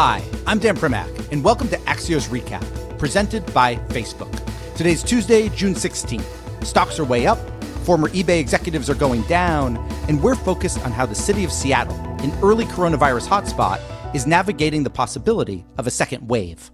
Hi, I'm Dan Primack, and welcome to Axios Recap, presented by Facebook. Today's Tuesday, June 16th. Stocks are way up, former eBay executives are going down, and we're focused on how the city of Seattle, an early coronavirus hotspot, is navigating the possibility of a second wave.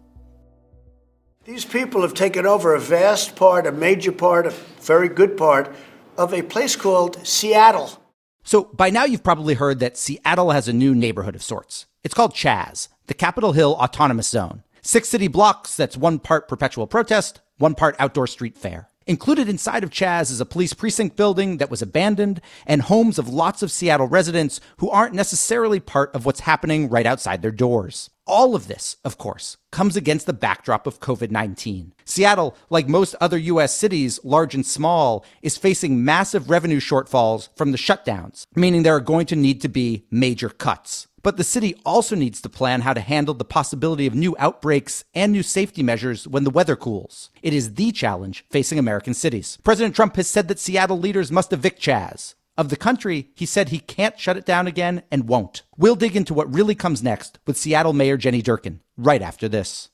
These people have taken over a vast part, a major part, a very good part of a place called Seattle. So, by now, you've probably heard that Seattle has a new neighborhood of sorts. It's called Chaz, the Capitol Hill Autonomous Zone. Six city blocks that's one part perpetual protest, one part outdoor street fair. Included inside of Chaz is a police precinct building that was abandoned and homes of lots of Seattle residents who aren't necessarily part of what's happening right outside their doors. All of this, of course, comes against the backdrop of COVID 19. Seattle, like most other U.S. cities, large and small, is facing massive revenue shortfalls from the shutdowns, meaning there are going to need to be major cuts. But the city also needs to plan how to handle the possibility of new outbreaks and new safety measures when the weather cools. It is the challenge facing American cities. President Trump has said that Seattle leaders must evict Chaz. Of the country, he said he can't shut it down again and won't. We'll dig into what really comes next with Seattle Mayor Jenny Durkan right after this.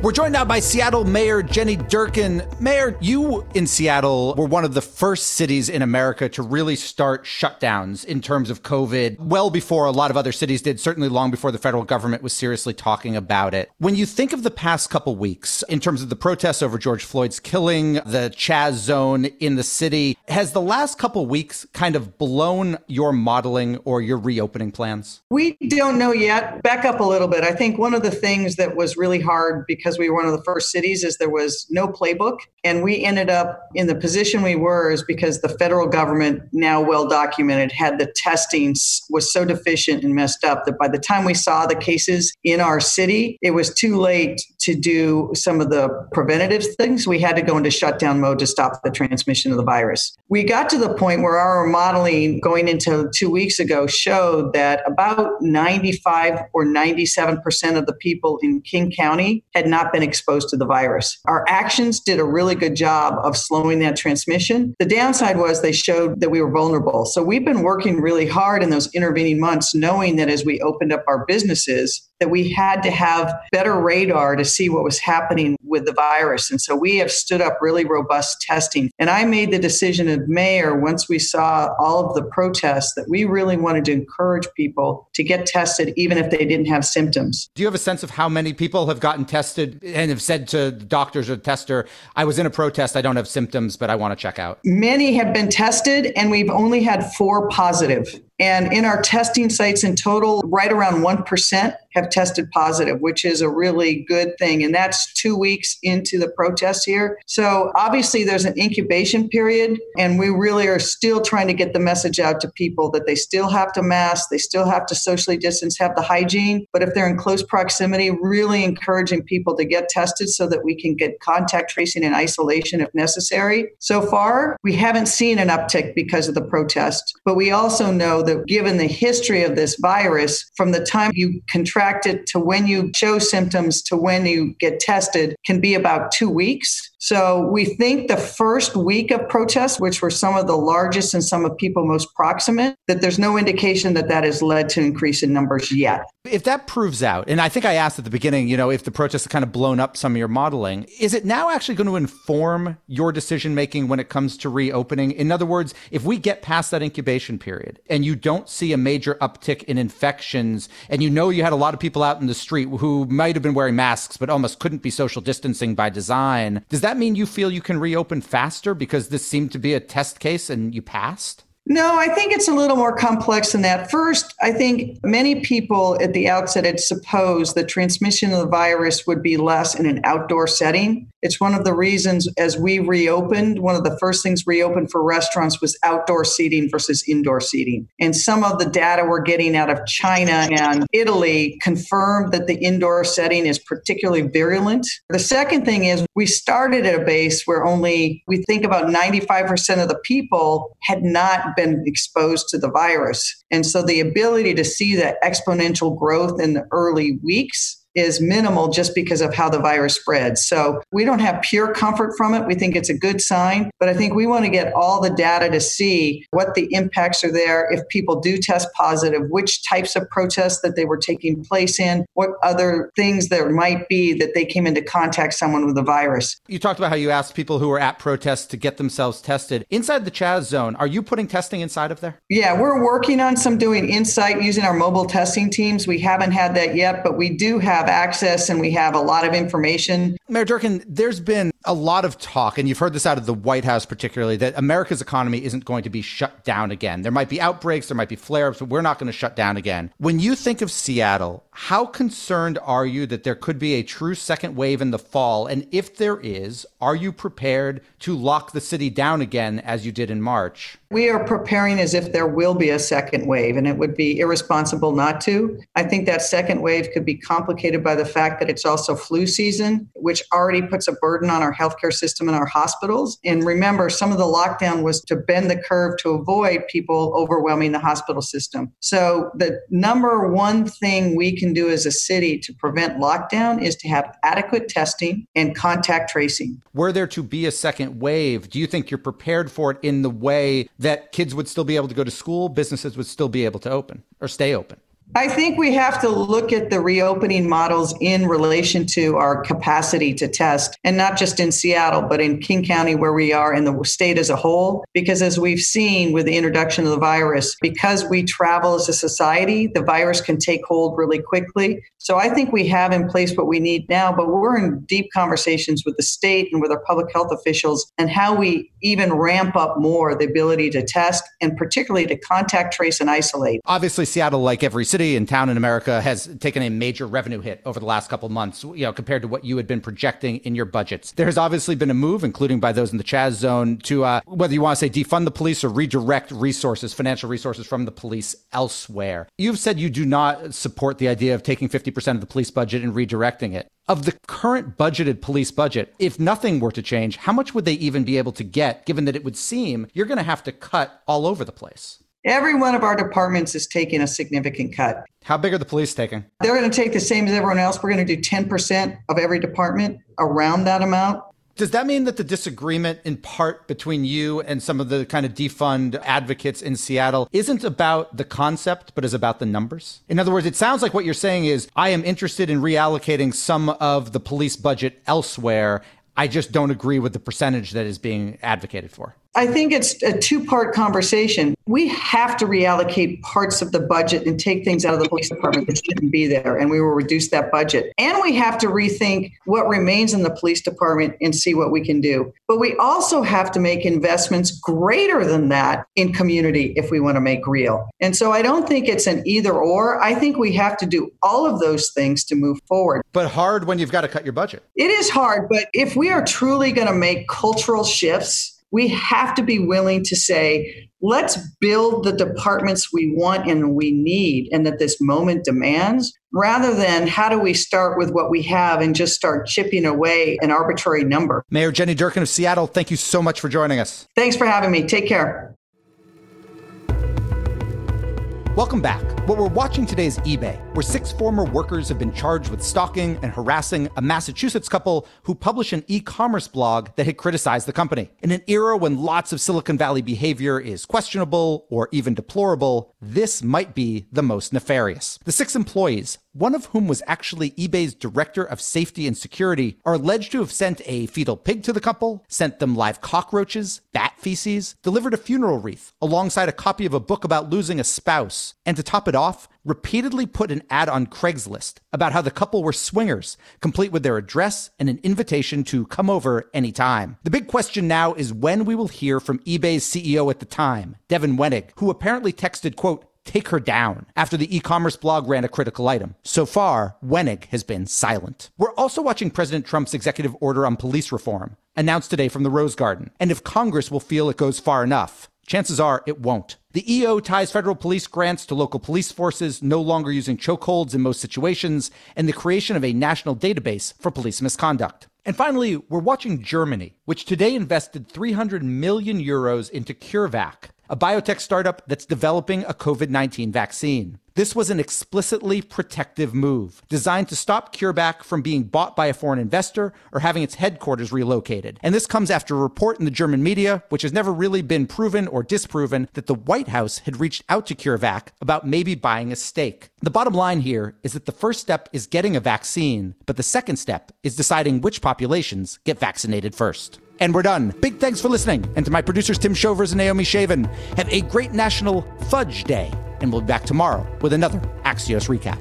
We're joined now by Seattle Mayor Jenny Durkan. Mayor, you in Seattle were one of the first cities in America to really start shutdowns in terms of COVID, well before a lot of other cities did, certainly long before the federal government was seriously talking about it. When you think of the past couple weeks in terms of the protests over George Floyd's killing, the Chaz zone in the city, has the last couple weeks kind of blown your modeling or your reopening plans? We don't know yet. Back up a little bit. I think one of the things that was really hard because because we were one of the first cities is there was no playbook. And we ended up in the position we were is because the federal government now well documented had the testing was so deficient and messed up that by the time we saw the cases in our city it was too late to do some of the preventative things we had to go into shutdown mode to stop the transmission of the virus we got to the point where our modeling going into two weeks ago showed that about 95 or 97% of the people in king county had not been exposed to the virus. Our actions did a really good job of slowing that transmission. The downside was they showed that we were vulnerable. So we've been working really hard in those intervening months, knowing that as we opened up our businesses, that we had to have better radar to see what was happening with the virus. And so we have stood up really robust testing. And I made the decision as mayor once we saw all of the protests that we really wanted to encourage people to get tested even if they didn't have symptoms. Do you have a sense of how many people have gotten tested and have said to doctors or tester, I was in a protest, I don't have symptoms, but I want to check out? Many have been tested and we've only had four positive. And in our testing sites in total, right around 1% have tested positive, which is a really good thing. And that's two weeks into the protest here. So obviously, there's an incubation period, and we really are still trying to get the message out to people that they still have to mask, they still have to socially distance, have the hygiene. But if they're in close proximity, really encouraging people to get tested so that we can get contact tracing and isolation if necessary. So far, we haven't seen an uptick because of the protest, but we also know that given the history of this virus, from the time you contract to when you show symptoms to when you get tested, can be about two weeks. So we think the first week of protests, which were some of the largest and some of people most proximate, that there's no indication that that has led to increase in numbers yet. If that proves out, and I think I asked at the beginning, you know, if the protests have kind of blown up some of your modeling, is it now actually going to inform your decision making when it comes to reopening? In other words, if we get past that incubation period and you don't see a major uptick in infections, and you know you had a lot of people out in the street who might have been wearing masks but almost couldn't be social distancing by design, does that that mean you feel you can reopen faster because this seemed to be a test case and you passed? No, I think it's a little more complex than that. First, I think many people at the outset had supposed the transmission of the virus would be less in an outdoor setting. It's one of the reasons as we reopened, one of the first things reopened for restaurants was outdoor seating versus indoor seating. And some of the data we're getting out of China and Italy confirmed that the indoor setting is particularly virulent. The second thing is we started at a base where only we think about 95% of the people had not been exposed to the virus. And so the ability to see that exponential growth in the early weeks is minimal just because of how the virus spreads. So we don't have pure comfort from it. We think it's a good sign, but I think we want to get all the data to see what the impacts are there if people do test positive, which types of protests that they were taking place in, what other things there might be that they came into contact someone with the virus. You talked about how you asked people who were at protests to get themselves tested. Inside the Chaz zone, are you putting testing inside of there? Yeah, we're working on some doing insight using our mobile testing teams. We haven't had that yet, but we do have access and we have a lot of information. Mayor Durkan, there's been a lot of talk, and you've heard this out of the White House particularly, that America's economy isn't going to be shut down again. There might be outbreaks, there might be flare ups, but we're not going to shut down again. When you think of Seattle, how concerned are you that there could be a true second wave in the fall? And if there is, are you prepared to lock the city down again as you did in March? We are preparing as if there will be a second wave, and it would be irresponsible not to. I think that second wave could be complicated by the fact that it's also flu season, which already puts a burden on our healthcare system and our hospitals. And remember, some of the lockdown was to bend the curve to avoid people overwhelming the hospital system. So, the number one thing we can do as a city to prevent lockdown is to have adequate testing and contact tracing. Were there to be a second wave, do you think you're prepared for it in the way that kids would still be able to go to school, businesses would still be able to open or stay open? I think we have to look at the reopening models in relation to our capacity to test, and not just in Seattle, but in King County, where we are in the state as a whole. Because as we've seen with the introduction of the virus, because we travel as a society, the virus can take hold really quickly. So I think we have in place what we need now, but we're in deep conversations with the state and with our public health officials and how we even ramp up more the ability to test and particularly to contact trace and isolate. Obviously, Seattle, like every city, and town in America has taken a major revenue hit over the last couple months, you know, compared to what you had been projecting in your budgets. There has obviously been a move, including by those in the Chaz zone, to uh, whether you want to say defund the police or redirect resources, financial resources from the police elsewhere. You've said you do not support the idea of taking 50% of the police budget and redirecting it of the current budgeted police budget, if nothing were to change, how much would they even be able to get, given that it would seem you're going to have to cut all over the place? Every one of our departments is taking a significant cut. How big are the police taking? They're going to take the same as everyone else. We're going to do 10% of every department around that amount. Does that mean that the disagreement in part between you and some of the kind of defund advocates in Seattle isn't about the concept, but is about the numbers? In other words, it sounds like what you're saying is I am interested in reallocating some of the police budget elsewhere. I just don't agree with the percentage that is being advocated for. I think it's a two part conversation. We have to reallocate parts of the budget and take things out of the police department that shouldn't be there, and we will reduce that budget. And we have to rethink what remains in the police department and see what we can do. But we also have to make investments greater than that in community if we want to make real. And so I don't think it's an either or. I think we have to do all of those things to move forward. But hard when you've got to cut your budget. It is hard, but if we are truly going to make cultural shifts, we have to be willing to say, let's build the departments we want and we need and that this moment demands, rather than how do we start with what we have and just start chipping away an arbitrary number. Mayor Jenny Durkan of Seattle, thank you so much for joining us. Thanks for having me. Take care. Welcome back. What we're watching today is eBay, where six former workers have been charged with stalking and harassing a Massachusetts couple who published an e commerce blog that had criticized the company. In an era when lots of Silicon Valley behavior is questionable or even deplorable, this might be the most nefarious. The six employees, one of whom was actually eBay's director of safety and security, are alleged to have sent a fetal pig to the couple, sent them live cockroaches, bat feces, delivered a funeral wreath alongside a copy of a book about losing a spouse, and to top it off, repeatedly put an ad on Craigslist about how the couple were swingers, complete with their address and an invitation to come over anytime. The big question now is when we will hear from eBay's CEO at the time, Devin Wenig, who apparently texted, quote, take her down after the e-commerce blog ran a critical item. So far, Wenig has been silent. We're also watching President Trump's executive order on police reform, announced today from the Rose Garden, and if Congress will feel it goes far enough. Chances are it won't. The EO ties federal police grants to local police forces, no longer using chokeholds in most situations, and the creation of a national database for police misconduct. And finally, we're watching Germany, which today invested 300 million euros into CureVac, a biotech startup that's developing a COVID 19 vaccine. This was an explicitly protective move designed to stop CureVac from being bought by a foreign investor or having its headquarters relocated. And this comes after a report in the German media, which has never really been proven or disproven, that the White House had reached out to CureVac about maybe buying a stake. The bottom line here is that the first step is getting a vaccine, but the second step is deciding which populations get vaccinated first. And we're done. Big thanks for listening. And to my producers, Tim Shovers and Naomi Shavin, have a great National Fudge Day. And we'll be back tomorrow with another Axios recap.